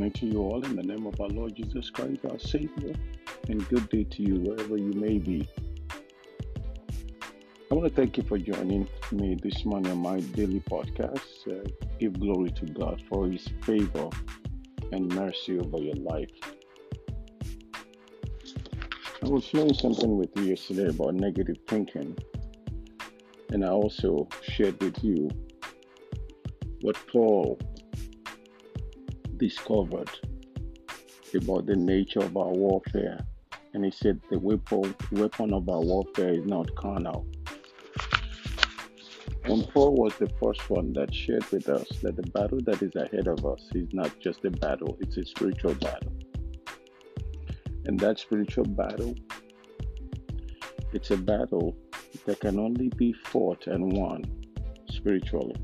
morning to you all in the name of our Lord Jesus Christ, our Savior, and good day to you wherever you may be. I want to thank you for joining me this morning on my daily podcast. Uh, give glory to God for His favor and mercy over your life. I was sharing something with you yesterday about negative thinking, and I also shared with you what Paul discovered about the nature of our warfare. And he said the weapon, of our warfare is not carnal. And Paul was the first one that shared with us that the battle that is ahead of us is not just a battle, it's a spiritual battle. And that spiritual battle, it's a battle that can only be fought and won spiritually.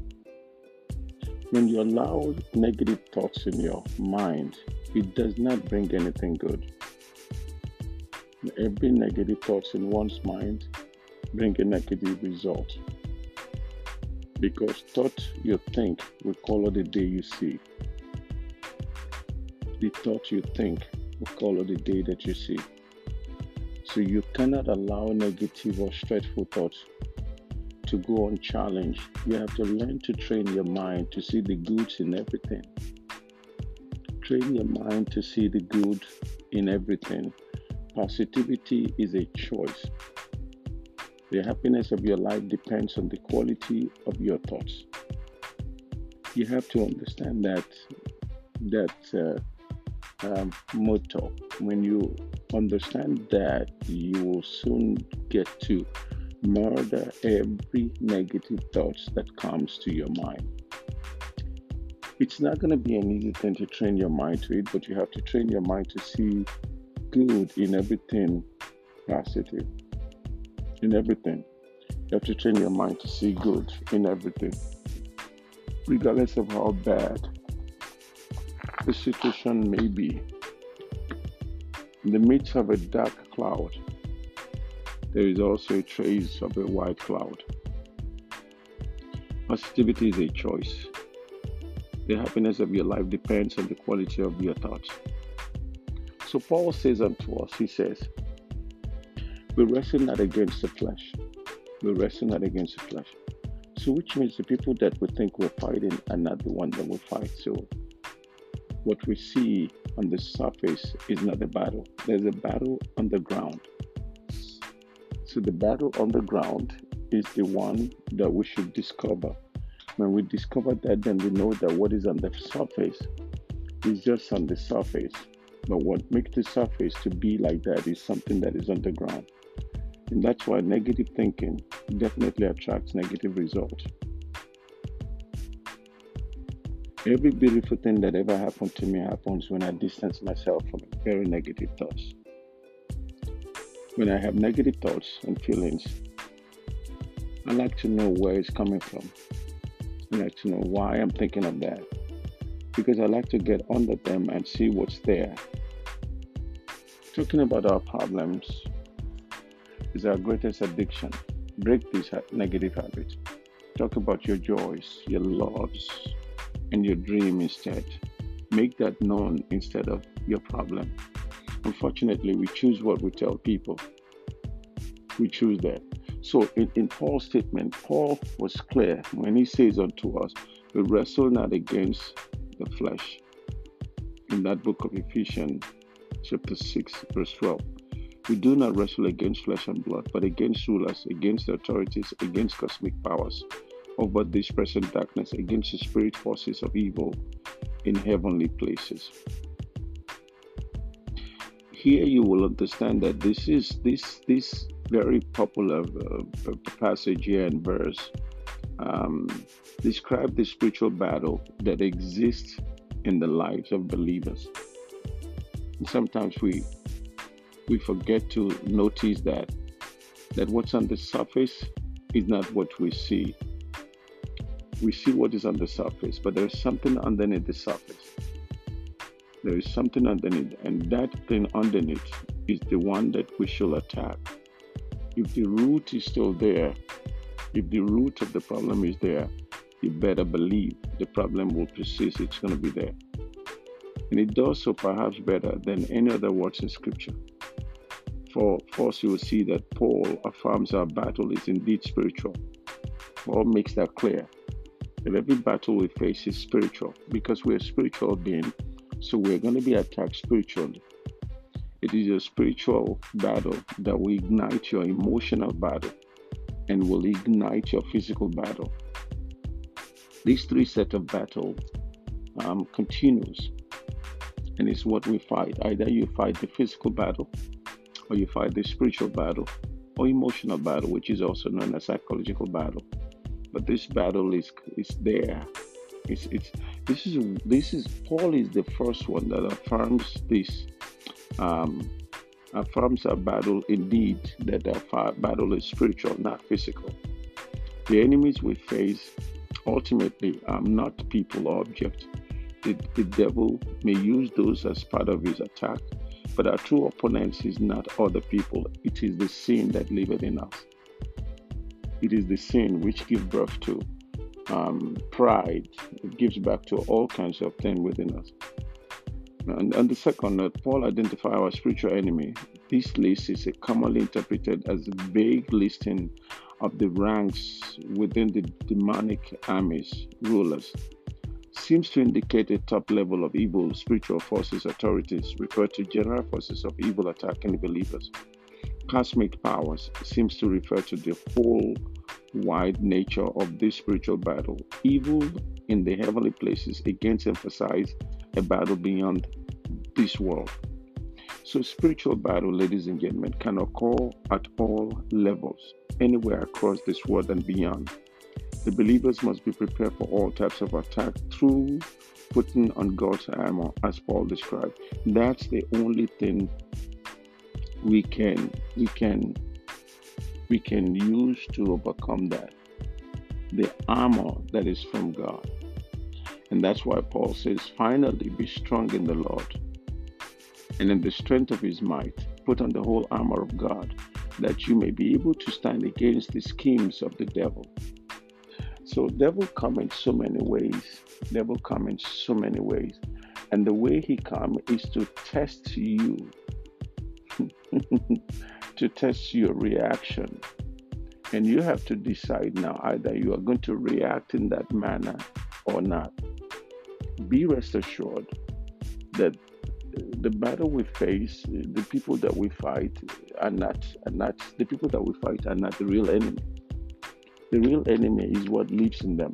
When you allow negative thoughts in your mind, it does not bring anything good. Every negative thoughts in one's mind bring a negative result. Because thought you think will color the day you see. The thought you think will color the day that you see. So you cannot allow negative or stressful thoughts to go unchallenged. You have to learn to train your mind to see the goods in everything. Train your mind to see the good in everything. Positivity is a choice. The happiness of your life depends on the quality of your thoughts. You have to understand that that uh, um, motto. When you understand that, you will soon get to murder every negative thoughts that comes to your mind. It's not going to be an easy thing to train your mind to it, but you have to train your mind to see good in everything positive. In everything. You have to train your mind to see good in everything. Regardless of how bad the situation may be. In the midst of a dark cloud, there is also a trace of a white cloud. Positivity is a choice. The happiness of your life depends on the quality of your thoughts. So Paul says unto us, he says, We wrestle not against the flesh. We wrestle not against the flesh. So which means the people that we think we're fighting are not the one that we fight. So what we see on the surface is not a battle. There's a battle on the ground. So the battle on the ground is the one that we should discover. When we discover that, then we know that what is on the surface is just on the surface. But what makes the surface to be like that is something that is underground. And that's why negative thinking definitely attracts negative results. Every beautiful thing that ever happened to me happens when I distance myself from very negative thoughts. When I have negative thoughts and feelings, I like to know where it's coming from. I like to know why I'm thinking of that. Because I like to get under them and see what's there. Talking about our problems is our greatest addiction. Break these negative habits. Talk about your joys, your loves, and your dream instead. Make that known instead of your problem. Unfortunately, we choose what we tell people. We choose that. So, in, in Paul's statement, Paul was clear when he says unto us, We wrestle not against the flesh. In that book of Ephesians, chapter 6, verse 12. We do not wrestle against flesh and blood, but against rulers, against the authorities, against cosmic powers over this present darkness, against the spirit forces of evil in heavenly places here you will understand that this is this this very popular uh, passage here in verse um, describe the spiritual battle that exists in the lives of believers. And sometimes we we forget to notice that that what's on the surface is not what we see. We see what is on the surface, but there is something underneath the surface. There is something underneath, and that thing underneath is the one that we shall attack. If the root is still there, if the root of the problem is there, you better believe the problem will persist. It's going to be there. And it does so perhaps better than any other words in Scripture. For first, you will see that Paul affirms our battle is indeed spiritual. Paul makes that clear that every battle we face is spiritual because we're spiritual being, so we're going to be attacked spiritually. It is a spiritual battle that will ignite your emotional battle and will ignite your physical battle. These three set of battle um, continues, and it's what we fight. Either you fight the physical battle, or you fight the spiritual battle, or emotional battle, which is also known as psychological battle. But this battle is is there. It's, it's this is this is Paul is the first one that affirms this um, affirms a battle indeed that our battle is spiritual, not physical. The enemies we face ultimately are not people or objects. The, the devil may use those as part of his attack, but our true opponents is not other people. It is the sin that liveth in us. It is the sin which gives birth to um, pride. It gives back to all kinds of things within us. And, and the second note, Paul identifies our spiritual enemy. This list is commonly interpreted as a vague listing of the ranks within the demonic armies, rulers. Seems to indicate a top level of evil spiritual forces, authorities, refer to general forces of evil attacking believers. Cosmic powers seems to refer to the whole wide nature of this spiritual battle. Evil in the heavenly places against emphasize a battle beyond this world. So, spiritual battle, ladies and gentlemen, can occur at all levels, anywhere across this world and beyond. The believers must be prepared for all types of attack through putting on God's armor, as Paul described. That's the only thing we can we can we can use to overcome that. The armor that is from God. And that's why Paul says, finally, be strong in the Lord and in the strength of his might, put on the whole armor of God, that you may be able to stand against the schemes of the devil. So devil come in so many ways. Devil come in so many ways. And the way he come is to test you, to test your reaction. And you have to decide now either you are going to react in that manner or not. Be rest assured that the battle we face, the people that we fight are not are not the people that we fight are not the real enemy. The real enemy is what lives in them.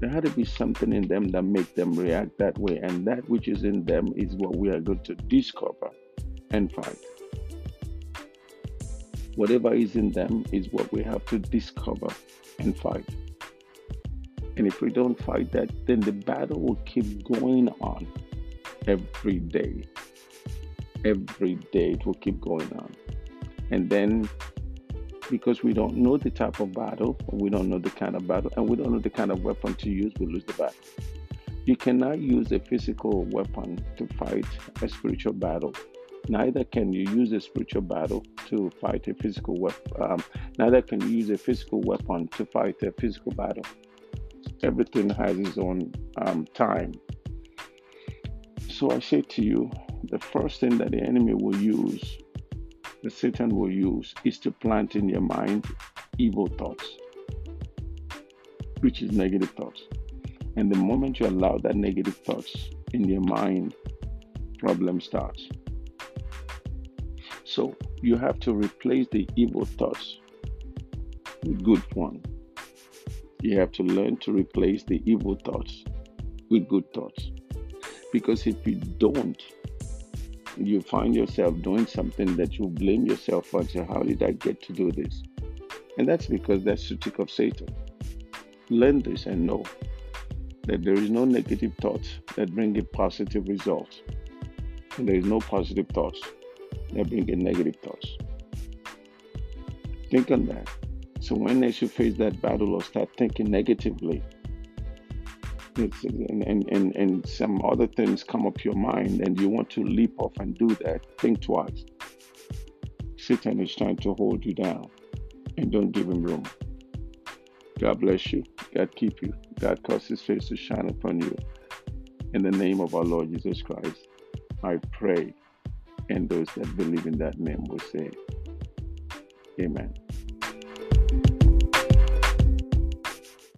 There had to be something in them that make them react that way, and that which is in them is what we are going to discover and fight. Whatever is in them is what we have to discover and fight. And if we don't fight that, then the battle will keep going on every day. Every day it will keep going on. And then because we don't know the type of battle, we don't know the kind of battle, and we don't know the kind of weapon to use, we lose the battle. You cannot use a physical weapon to fight a spiritual battle. Neither can you use a spiritual battle to fight a physical weapon. Um, neither can you use a physical weapon to fight a physical battle. Everything has its own um, time so I say to you, the first thing that the enemy will use, the Satan will use, is to plant in your mind evil thoughts, which is negative thoughts. And the moment you allow that negative thoughts in your mind, problem starts. So you have to replace the evil thoughts with good one. You have to learn to replace the evil thoughts with good thoughts. Because if you don't, you find yourself doing something that you blame yourself for. So, how did I get to do this? And that's because that's the trick of Satan. Learn this and know that there is no negative thoughts that bring a positive result. And there is no positive thoughts that bring in negative thoughts. Think on that. So when you face that battle or start thinking negatively, and, and, and, and some other things come up your mind and you want to leap off and do that, think twice. Satan is trying to hold you down and don't give him room. God bless you. God keep you. God cause his face to shine upon you. In the name of our Lord Jesus Christ, I pray, and those that believe in that name will say, Amen.